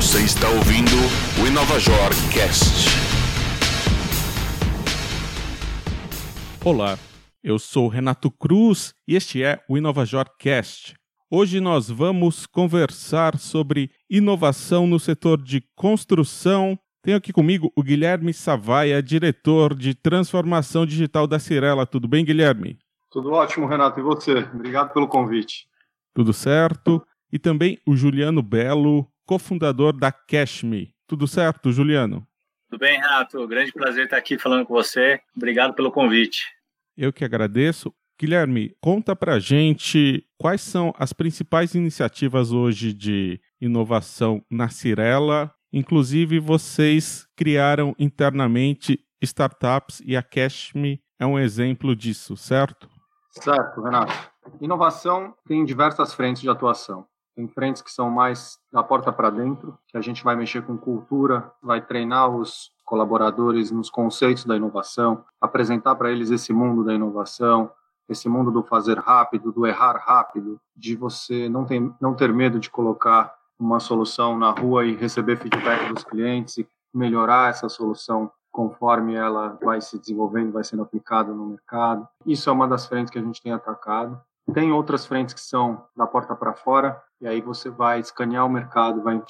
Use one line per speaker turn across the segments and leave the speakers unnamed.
Você está ouvindo o Inovajor Cast.
Olá, eu sou Renato Cruz e este é o Inovajor Cast. Hoje nós vamos conversar sobre inovação no setor de construção. Tenho aqui comigo o Guilherme Savaia, diretor de transformação digital da Cirela. Tudo bem, Guilherme?
Tudo ótimo, Renato. E você? Obrigado pelo convite.
Tudo certo. E também o Juliano Belo, cofundador da Cashme. Tudo certo, Juliano?
Tudo bem, Renato. Grande prazer estar aqui falando com você. Obrigado pelo convite.
Eu que agradeço. Guilherme, conta pra gente quais são as principais iniciativas hoje de inovação na Cirela. Inclusive, vocês criaram internamente startups e a Cashme é um exemplo disso, certo?
Certo, Renato. Inovação tem diversas frentes de atuação. Tem frentes que são mais da porta para dentro, que a gente vai mexer com cultura, vai treinar os colaboradores nos conceitos da inovação, apresentar para eles esse mundo da inovação, esse mundo do fazer rápido, do errar rápido, de você não ter, não ter medo de colocar uma solução na rua e receber feedback dos clientes e melhorar essa solução conforme ela vai se desenvolvendo, vai sendo aplicada no mercado. Isso é uma das frentes que a gente tem atacado. Tem outras frentes que são da porta para fora, e aí você vai escanear o mercado, vai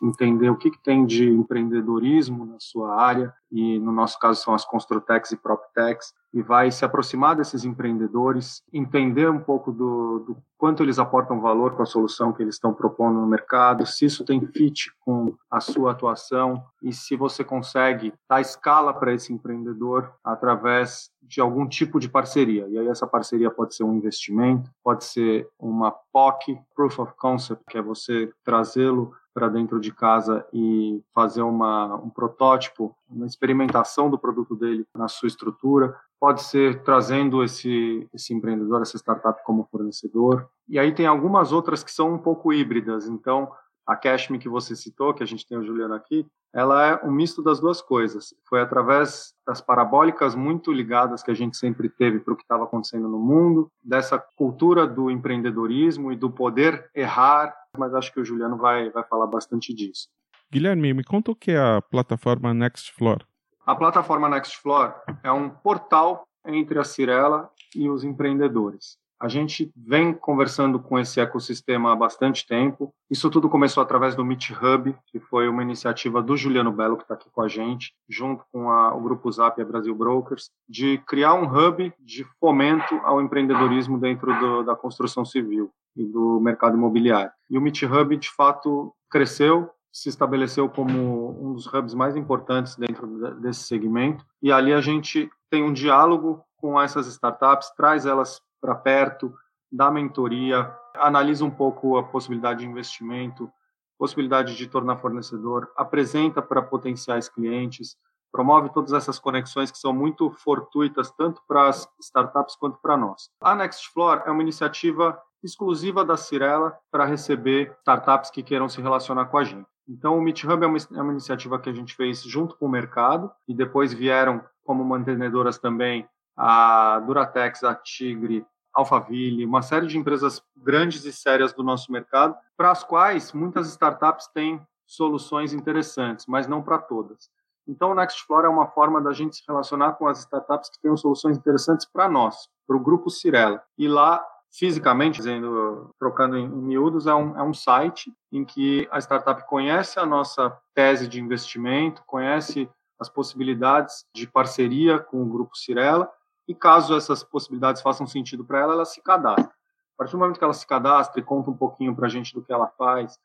entender o que, que, tem de empreendedorismo na sua área, e no nosso caso são as Construtex e PropTechs, e vai se aproximar desses empreendedores, entender um pouco do, do, quanto eles aportam valor com a solução que eles estão propondo no mercado, se isso tem fit com a sua atuação e se você consegue dar escala para esse empreendedor através de algum tipo de parceria. E aí essa parceria pode ser um investimento, pode ser uma POC, Proof of Concept, que é você trazê-lo para dentro de casa e fazer uma, um protótipo, uma experimentação do produto dele na sua estrutura. Pode ser trazendo esse, esse empreendedor, essa startup como fornecedor. E aí tem algumas outras que são um pouco híbridas. Então, a Cashme que você citou, que a gente tem o Juliano aqui, ela é um misto das duas coisas. Foi através das parabólicas muito ligadas que a gente sempre teve para o que estava acontecendo no mundo, dessa cultura do empreendedorismo e do poder errar, mas acho que o Juliano vai, vai falar bastante disso.
Guilherme, me conta o que é a plataforma Nextfloor.
A plataforma Nextfloor é um portal entre a Cirela e os empreendedores. A gente vem conversando com esse ecossistema há bastante tempo. Isso tudo começou através do Meet Hub, que foi uma iniciativa do Juliano Belo, que está aqui com a gente, junto com a, o Grupo Zap e a Brasil Brokers, de criar um hub de fomento ao empreendedorismo dentro do, da construção civil e do mercado imobiliário. E o Meet Hub, de fato, cresceu, se estabeleceu como um dos hubs mais importantes dentro desse segmento. E ali a gente tem um diálogo com essas startups, traz elas para perto, dá mentoria, analisa um pouco a possibilidade de investimento, possibilidade de tornar fornecedor, apresenta para potenciais clientes, promove todas essas conexões que são muito fortuitas tanto para as startups quanto para nós. A Nextfloor é uma iniciativa exclusiva da Cirela para receber startups que queiram se relacionar com a gente. Então, o Meet Hub é uma, é uma iniciativa que a gente fez junto com o mercado e depois vieram como mantenedoras também a Duratex, a Tigre, Alphaville, uma série de empresas grandes e sérias do nosso mercado, para as quais muitas startups têm soluções interessantes, mas não para todas. Então, o Nextfloor é uma forma da gente se relacionar com as startups que tenham soluções interessantes para nós, para o grupo Cirela. E lá, fisicamente, dizendo, trocando em, miúdos, é um, é um site em que a startup conhece a nossa tese de investimento, conhece as possibilidades de parceria com o grupo Cirela e caso essas possibilidades façam sentido para ela, ela se cadastra. A partir do momento que ela se cadastra e conta um pouquinho para a gente do que ela faz,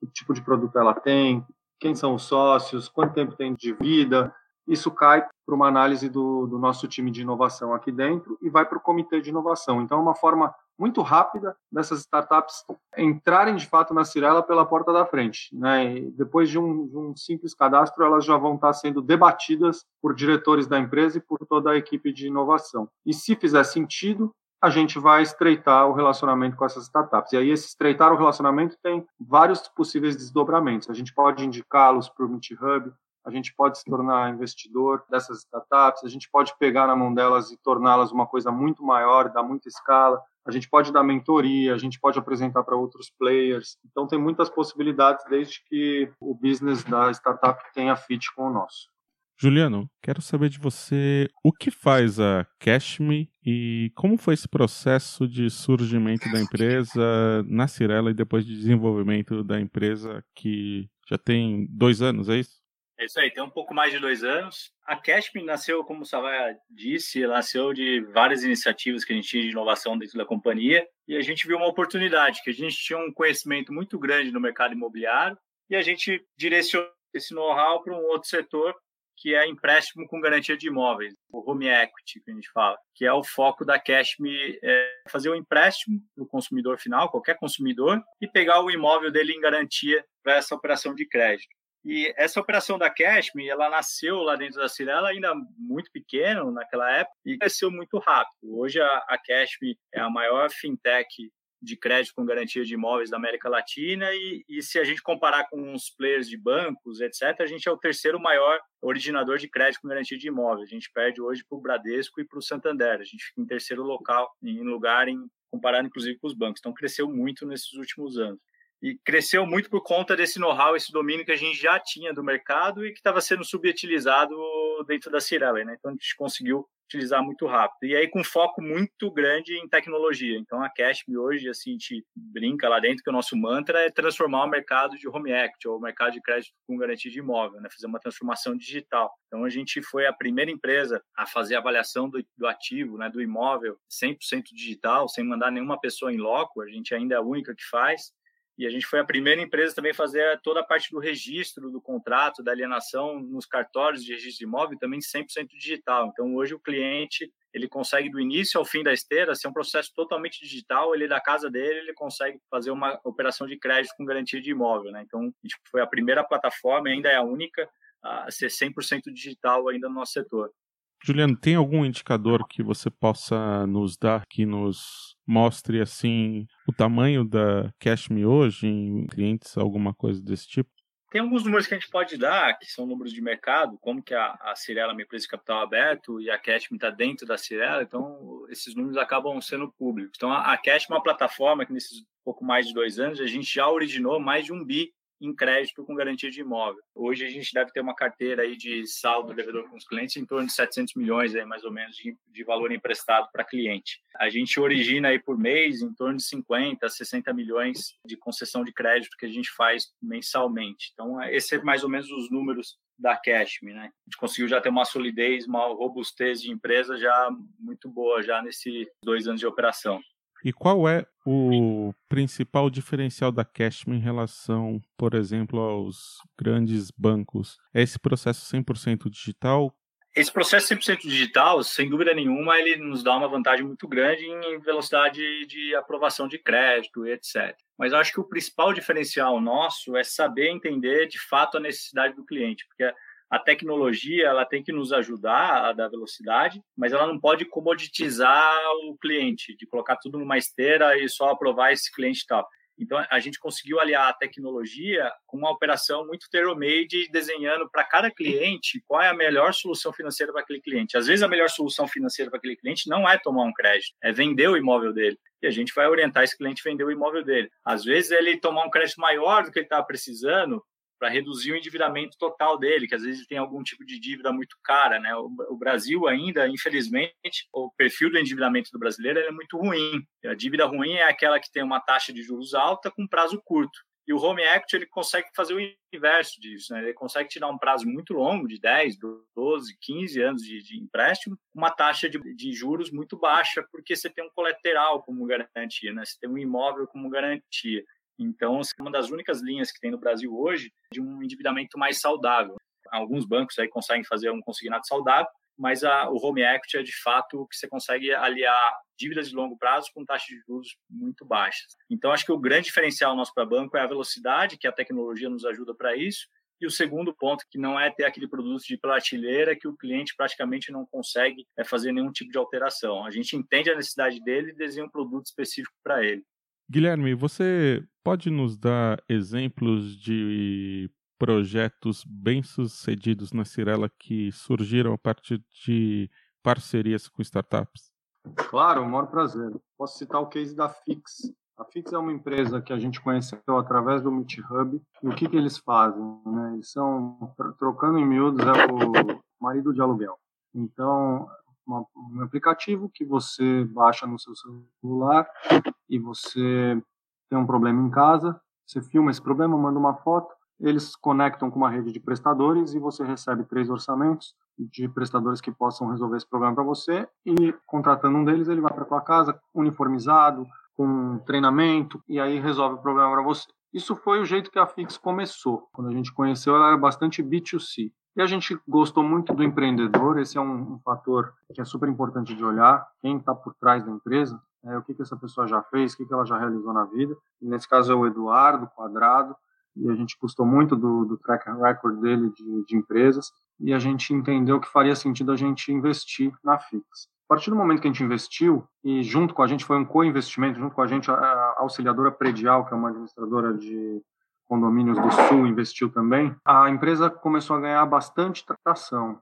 que tipo de produto ela tem, quem são os sócios, quanto tempo tem de vida, isso cai para uma análise do, do, nosso time de inovação aqui dentro e vai para o comitê de inovação. Então, é uma forma muito rápida dessas startups entrarem de fato na Cirela pela porta da frente. Né? Depois de um, de um, simples cadastro, elas já vão estar sendo debatidas por diretores da empresa e por toda a equipe de inovação. E se fizer sentido, a gente vai estreitar o relacionamento com essas startups. E aí, esse estreitar o relacionamento tem vários possíveis desdobramentos. A gente pode indicá-los para o Meet Hub, a gente pode se tornar investidor dessas startups, a gente pode pegar na mão delas e torná-las uma coisa muito maior, dar muita escala, a gente pode dar mentoria, a gente pode apresentar para outros players. Então, tem muitas possibilidades desde que o business da startup tenha fit com o nosso.
Juliano, quero saber de você o que faz a Cashme e como foi esse processo de surgimento da empresa na Cirela e depois de desenvolvimento da empresa que já tem dois anos, é isso?
É isso aí, tem um pouco mais de dois anos. A Cashme nasceu, como o Savaya disse, nasceu de várias iniciativas que a gente tinha de inovação dentro da companhia e a gente viu uma oportunidade, que a gente tinha um conhecimento muito grande no mercado imobiliário e a gente direcionou esse know-how para um outro setor que é empréstimo com garantia de imóveis, o home equity que a gente fala, que é o foco da Cashme, é fazer um empréstimo para o consumidor final, qualquer consumidor, e pegar o imóvel dele em garantia para essa operação de crédito. E essa operação da Cashme, ela nasceu lá dentro da Cirela ainda muito pequeno naquela época e cresceu muito rápido. Hoje a, a Cashme é a maior fintech de crédito com garantia de imóveis da América Latina e, e, se a gente comparar com os players de bancos, etc., a gente é o terceiro maior originador de crédito com garantia de imóveis. A gente perde hoje para o Bradesco e para o Santander. A gente fica em terceiro local, em lugar, em, comparado inclusive com os bancos. Então, cresceu muito nesses últimos anos. E cresceu muito por conta desse know-how, esse domínio que a gente já tinha do mercado e que estava sendo subutilizado dentro da Cirela. Né? Então, a gente conseguiu utilizar muito rápido. E aí com foco muito grande em tecnologia. Então a Cashme hoje, assim, a gente brinca lá dentro que o nosso mantra é transformar o mercado de home equity, ou o mercado de crédito com garantia de imóvel, né? fazer uma transformação digital. Então a gente foi a primeira empresa a fazer a avaliação do, do ativo, né, do imóvel, 100% digital, sem mandar nenhuma pessoa em loco, a gente ainda é a única que faz. E a gente foi a primeira empresa também a fazer toda a parte do registro do contrato, da alienação nos cartórios de registro de imóvel, também 100% digital. Então, hoje o cliente ele consegue do início ao fim da esteira ser um processo totalmente digital. Ele da casa dele ele consegue fazer uma operação de crédito com garantia de imóvel, né? Então, a gente foi a primeira plataforma, ainda é a única a ser 100% digital ainda no nosso setor.
Juliano, tem algum indicador que você possa nos dar que nos mostre assim o tamanho da Cashme hoje em clientes, alguma coisa desse tipo?
Tem alguns números que a gente pode dar, que são números de mercado, como que a, a Cirela é uma empresa de capital aberto e a Cashme está dentro da Cirela, então esses números acabam sendo públicos. Então a, a Cashme é uma plataforma que nesses pouco mais de dois anos a gente já originou mais de um bi em crédito com garantia de imóvel. Hoje a gente deve ter uma carteira aí de saldo devedor com os clientes em torno de 700 milhões aí mais ou menos de, de valor emprestado para cliente. A gente origina aí por mês em torno de 50, 60 milhões de concessão de crédito que a gente faz mensalmente. Então, esse é mais ou menos os números da Cashme, né? A gente conseguiu já ter uma solidez, uma robustez de empresa já muito boa já nesses dois anos de operação.
E qual é o principal diferencial da Cashman em relação, por exemplo, aos grandes bancos? É esse processo 100% digital?
Esse processo 100% digital, sem dúvida nenhuma, ele nos dá uma vantagem muito grande em velocidade de aprovação de crédito etc. Mas eu acho que o principal diferencial nosso é saber entender de fato a necessidade do cliente, porque a tecnologia ela tem que nos ajudar a dar velocidade, mas ela não pode comoditizar o cliente, de colocar tudo numa esteira e só aprovar esse cliente tal. Então, a gente conseguiu aliar a tecnologia com uma operação muito tailor-made, desenhando para cada cliente qual é a melhor solução financeira para aquele cliente. Às vezes, a melhor solução financeira para aquele cliente não é tomar um crédito, é vender o imóvel dele. E a gente vai orientar esse cliente a vender o imóvel dele. Às vezes, ele tomar um crédito maior do que ele estava precisando, para reduzir o endividamento total dele, que às vezes tem algum tipo de dívida muito cara, né? O, Brasil ainda, infelizmente, o perfil do endividamento do brasileiro é muito ruim. A dívida ruim é aquela que tem uma taxa de juros alta com prazo curto. E o home equity ele consegue fazer o inverso disso, né? Ele consegue te dar um prazo muito longo, de 10, 12, 15 anos de, de empréstimo, uma taxa de, de, juros muito baixa, porque você tem um colateral como garantia, né? Você tem um imóvel como garantia. Então, é uma das únicas linhas que tem no Brasil hoje de um endividamento mais saudável. Alguns bancos aí conseguem fazer um consignado saudável, mas a, o home equity é de fato que você consegue aliar dívidas de longo prazo com taxas de juros muito baixas. Então, acho que o grande diferencial nosso para banco é a velocidade, que a tecnologia nos ajuda para isso, e o segundo ponto, que não é ter aquele produto de prateleira que o cliente praticamente não consegue é, fazer nenhum tipo de alteração. A gente entende a necessidade dele e desenha um produto específico para ele.
Guilherme, você pode nos dar exemplos de projetos bem-sucedidos na Cirela que surgiram a partir de parcerias com startups?
Claro, o maior prazer. Posso citar o case da Fix. A Fix é uma empresa que a gente conheceu através do Meet Hub. E o que, que eles fazem? Né? Eles são, trocando em miúdos, é o marido de aluguel. Então, uma, um aplicativo que você baixa no seu celular e você tem um problema em casa, você filma esse problema, manda uma foto, eles conectam com uma rede de prestadores e você recebe três orçamentos de prestadores que possam resolver esse problema para você e contratando um deles ele vai para tua casa uniformizado com treinamento e aí resolve o problema para você. Isso foi o jeito que a Fix começou. Quando a gente conheceu, ela era bastante B2C. E a gente gostou muito do empreendedor, esse é um, um fator que é super importante de olhar, quem está por trás da empresa, é, o que, que essa pessoa já fez, o que, que ela já realizou na vida. E nesse caso é o Eduardo Quadrado, e a gente gostou muito do, do track record dele de, de, empresas, e a gente entendeu que faria sentido a gente investir na Fix. A partir do momento que a gente investiu, e junto com a gente foi um co-investimento, junto com a gente a, a auxiliadora Predial, que é uma administradora de condomínios do Sul investiu também, a empresa começou a ganhar bastante tração.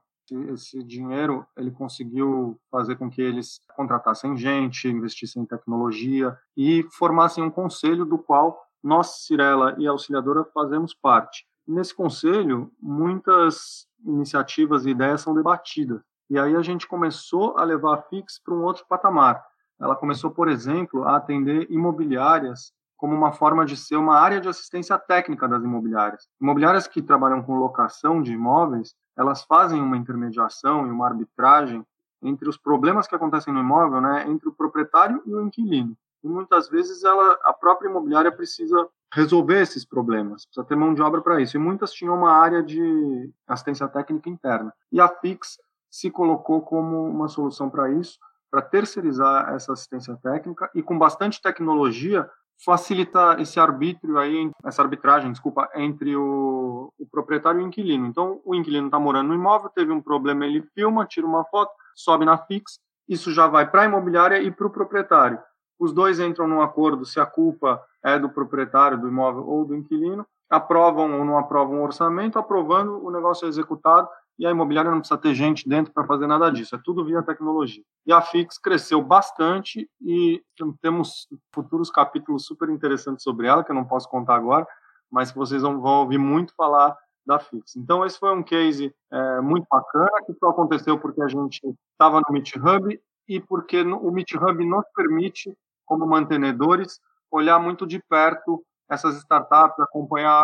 Esse dinheiro ele conseguiu fazer com que eles contratassem gente, investissem em tecnologia e formassem um conselho do qual nós, Cirela e Auxiliadora, fazemos parte. Nesse conselho, muitas iniciativas e ideias são debatidas. E aí a gente começou a levar a Fix para um outro patamar. Ela começou, por exemplo, a atender imobiliárias como uma forma de ser uma área de assistência técnica das imobiliárias. Imobiliárias que trabalham com locação de imóveis, elas fazem uma intermediação e uma arbitragem entre os problemas que acontecem no imóvel, né, entre o proprietário e o inquilino. E muitas vezes ela, a própria imobiliária precisa resolver esses problemas, precisa ter mão de obra para isso. E muitas tinham uma área de assistência técnica interna. E a Fix se colocou como uma solução para isso, para terceirizar essa assistência técnica e com bastante tecnologia facilita esse arbítrio aí, essa arbitragem, desculpa, entre o, o proprietário e o inquilino. Então, o inquilino está morando no imóvel, teve um problema, ele filma, tira uma foto, sobe na Fix, isso já vai para a imobiliária e para o proprietário. Os dois entram num acordo se a culpa é do proprietário do imóvel ou do inquilino, aprovam ou não aprovam o orçamento, aprovando o negócio é executado e a imobiliária não precisa ter gente dentro para fazer nada disso, é tudo via tecnologia. E a Fix cresceu bastante e temos futuros capítulos super interessantes sobre ela, que eu não posso contar agora, mas que vocês vão, ouvir muito falar da Fix. Então, esse foi um case é, muito bacana, que só aconteceu porque a gente estava no Meet Hub e porque o Meet Hub nos permite, como mantenedores, olhar muito de perto essas startups, acompanhar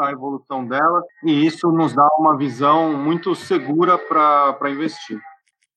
a evolução dela e isso nos dá uma visão muito segura para investir.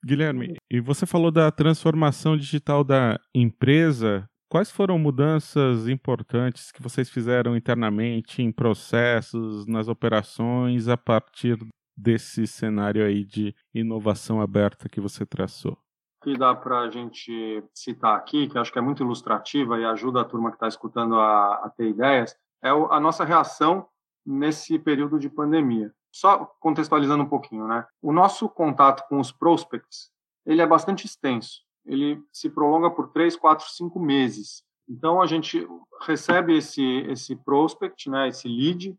Guilherme, e você falou da transformação digital da empresa. Quais foram mudanças importantes que vocês fizeram internamente em processos, nas operações, a partir desse cenário aí de inovação aberta que você traçou?
que dá para a gente citar aqui, que acho que é muito ilustrativa e ajuda a turma que está escutando a, a, ter ideias, é a nossa reação nesse período de pandemia. Só contextualizando um pouquinho, né? O nosso contato com os prospects, ele é bastante extenso. Ele se prolonga por três, quatro, cinco meses. Então a gente recebe esse esse prospect, né, esse lead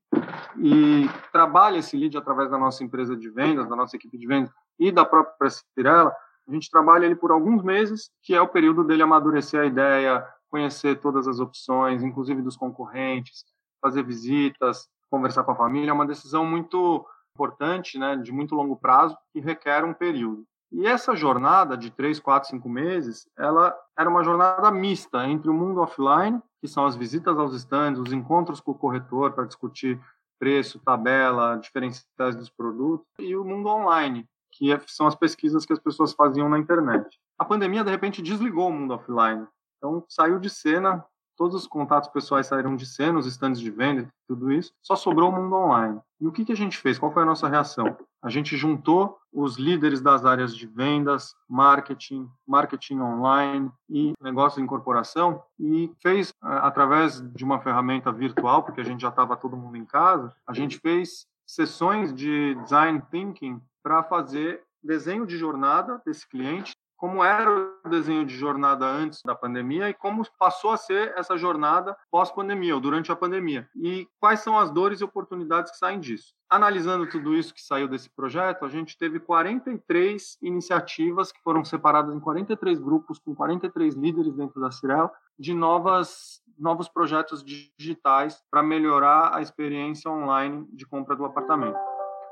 e trabalha esse lead através da nossa empresa de vendas, da nossa equipe de vendas e da própria Cirela. A gente trabalha ele por alguns meses, que é o período dele amadurecer a ideia, conhecer todas as opções, inclusive dos concorrentes, fazer visitas, conversar com a família, é uma decisão muito importante, né, de muito longo prazo, que requer um período. E essa jornada de três, quatro, cinco meses, ela era uma jornada mista entre o mundo offline, que são as visitas aos estandes, os encontros com o corretor para discutir preço, tabela, diferenciais dos produtos, e o mundo online, que é, são as pesquisas que as pessoas faziam na internet. A pandemia, de repente, desligou o mundo offline. Então, saiu de cena todos os contatos pessoais saíram de cena, os estandes de venda, tudo isso, só sobrou o mundo online. E o que, que a gente fez? Qual foi a nossa reação? A gente juntou os líderes das áreas de vendas, marketing, marketing online e negócios de incorporação e fez, através de uma ferramenta virtual, porque a gente já estava todo mundo em casa, a gente fez sessões de design thinking para fazer desenho de jornada desse cliente como era o desenho de jornada antes da pandemia e como passou a ser essa jornada pós-pandemia ou durante a pandemia. E quais são as dores e oportunidades que saem disso. Analisando tudo isso que saiu desse projeto, a gente teve 43 iniciativas que foram separadas em 43 grupos com 43 líderes dentro da Cirela de novas novos projetos digitais para melhorar a experiência online de compra do apartamento.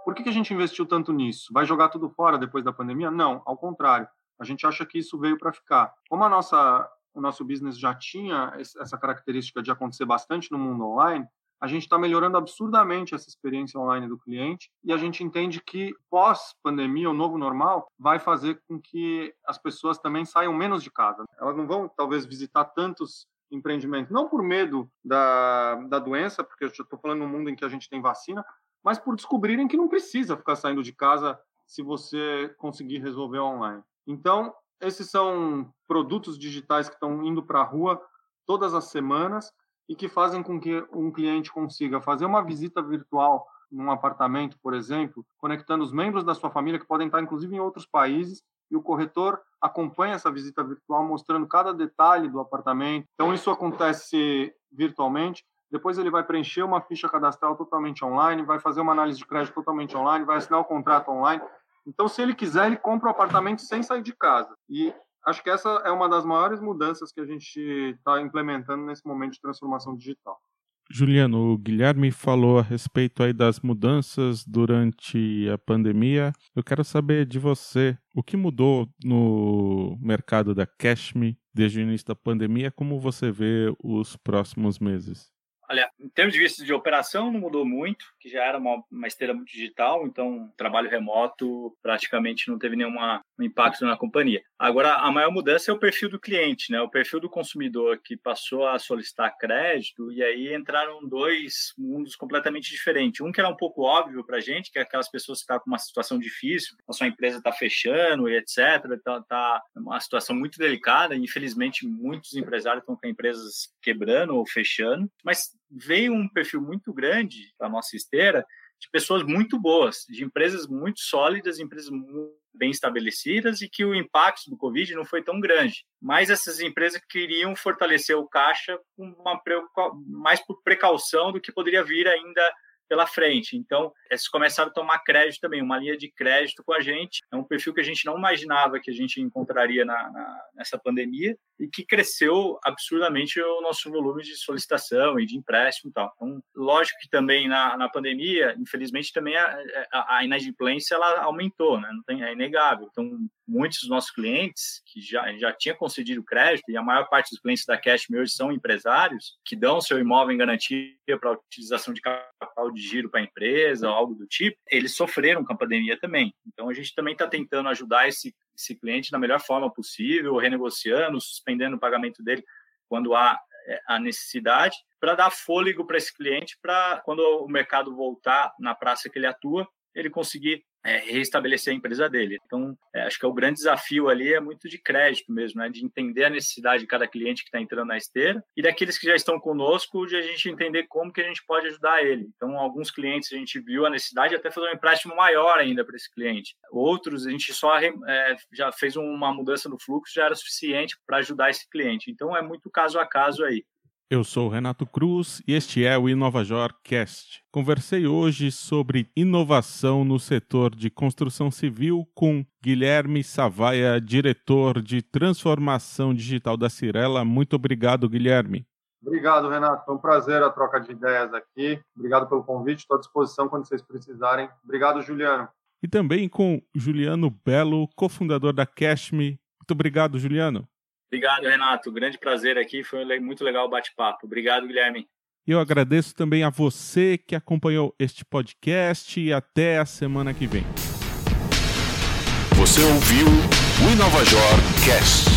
Por que, que a gente investiu tanto nisso? Vai jogar tudo fora depois da pandemia? Não, ao contrário. A gente acha que isso veio para ficar. Como a nossa, o nosso business já tinha essa característica de acontecer bastante no mundo online, a gente está melhorando absurdamente essa experiência online do cliente e a gente entende que pós-pandemia, o novo normal, vai fazer com que as pessoas também saiam menos de casa. Elas não vão, talvez, visitar tantos empreendimentos, não por medo da, da doença, porque eu estou falando num mundo em que a gente tem vacina, mas por descobrirem que não precisa ficar saindo de casa se você conseguir resolver online. Então, esses são produtos digitais que estão indo para a rua todas as semanas e que fazem com que um cliente consiga fazer uma visita virtual num apartamento, por exemplo, conectando os membros da sua família que podem estar inclusive em outros países e o corretor acompanha essa visita virtual mostrando cada detalhe do apartamento. Então isso acontece virtualmente depois ele vai preencher uma ficha cadastral totalmente online, vai fazer uma análise de crédito totalmente online, vai assinar o contrato online. Então, se ele quiser, ele compra o apartamento sem sair de casa. E acho que essa é uma das maiores mudanças que a gente está implementando nesse momento de transformação digital.
Juliano, o Guilherme falou a respeito aí das mudanças durante a pandemia. Eu quero saber de você, o que mudou no mercado da Cashme desde o início da pandemia? Como você vê os próximos meses?
Olha, em termos de vista de operação, não mudou muito, que já era uma, uma esteira muito digital, então trabalho remoto praticamente não teve nenhum impacto na companhia. Agora, a maior mudança é o perfil do cliente, né? O perfil do consumidor que passou a solicitar crédito e aí entraram dois mundos completamente diferentes. Um que era um pouco óbvio para a gente, que é aquelas pessoas que estão com uma situação difícil, a sua empresa está fechando e etc. Está tá uma situação muito delicada. Infelizmente, muitos empresários estão com empresas quebrando ou fechando, mas veio um perfil muito grande para nossa esteira de pessoas muito boas, de empresas muito sólidas, empresas muito bem estabelecidas e que o impacto do Covid não foi tão grande. Mas essas empresas queriam fortalecer o caixa uma mais por precaução do que poderia vir ainda pela frente. Então, eles começaram a tomar crédito também, uma linha de crédito com a gente. É um perfil que a gente não imaginava que a gente encontraria na, na, nessa pandemia e que cresceu absurdamente o nosso volume de solicitação e de empréstimo e tal. Então, lógico que também na, na pandemia, infelizmente, também a, a, a inadimplência ela aumentou, né? Não tem, é inegável. Então, muitos dos nossos clientes que já, já tinha concedido crédito, e a maior parte dos clientes da Cash hoje são empresários que dão seu imóvel em garantia para utilização de capital de giro para a empresa, algo do tipo, eles sofreram com a pandemia também. Então, a gente também está tentando ajudar esse, esse cliente da melhor forma possível, renegociando, suspendendo o pagamento dele quando há é, a necessidade, para dar fôlego para esse cliente, para quando o mercado voltar na praça que ele atua, ele conseguir é, restabelecer a empresa dele. Então, é, acho que é o grande desafio ali é muito de crédito mesmo, né? de entender a necessidade de cada cliente que está entrando na esteira e daqueles que já estão conosco, de a gente entender como que a gente pode ajudar ele. Então, alguns clientes a gente viu a necessidade de até fazer um empréstimo maior ainda para esse cliente. Outros, a gente só é, já fez uma mudança no fluxo, já era suficiente para ajudar esse cliente. Então, é muito caso a caso aí.
Eu sou Renato Cruz e este é o InovaJor Cast. Conversei hoje sobre inovação no setor de construção civil com Guilherme Savaia, diretor de transformação digital da Cirela. Muito obrigado, Guilherme.
Obrigado, Renato. Foi um prazer a troca de ideias aqui. Obrigado pelo convite. Estou à disposição quando vocês precisarem. Obrigado, Juliano.
E também com Juliano Belo, cofundador da Cashme. Muito obrigado, Juliano.
Obrigado, Renato. Grande prazer aqui. Foi muito legal o bate-papo. Obrigado, Guilherme.
Eu agradeço também a você que acompanhou este podcast e até a semana que vem.
Você ouviu o InovaJor Cast.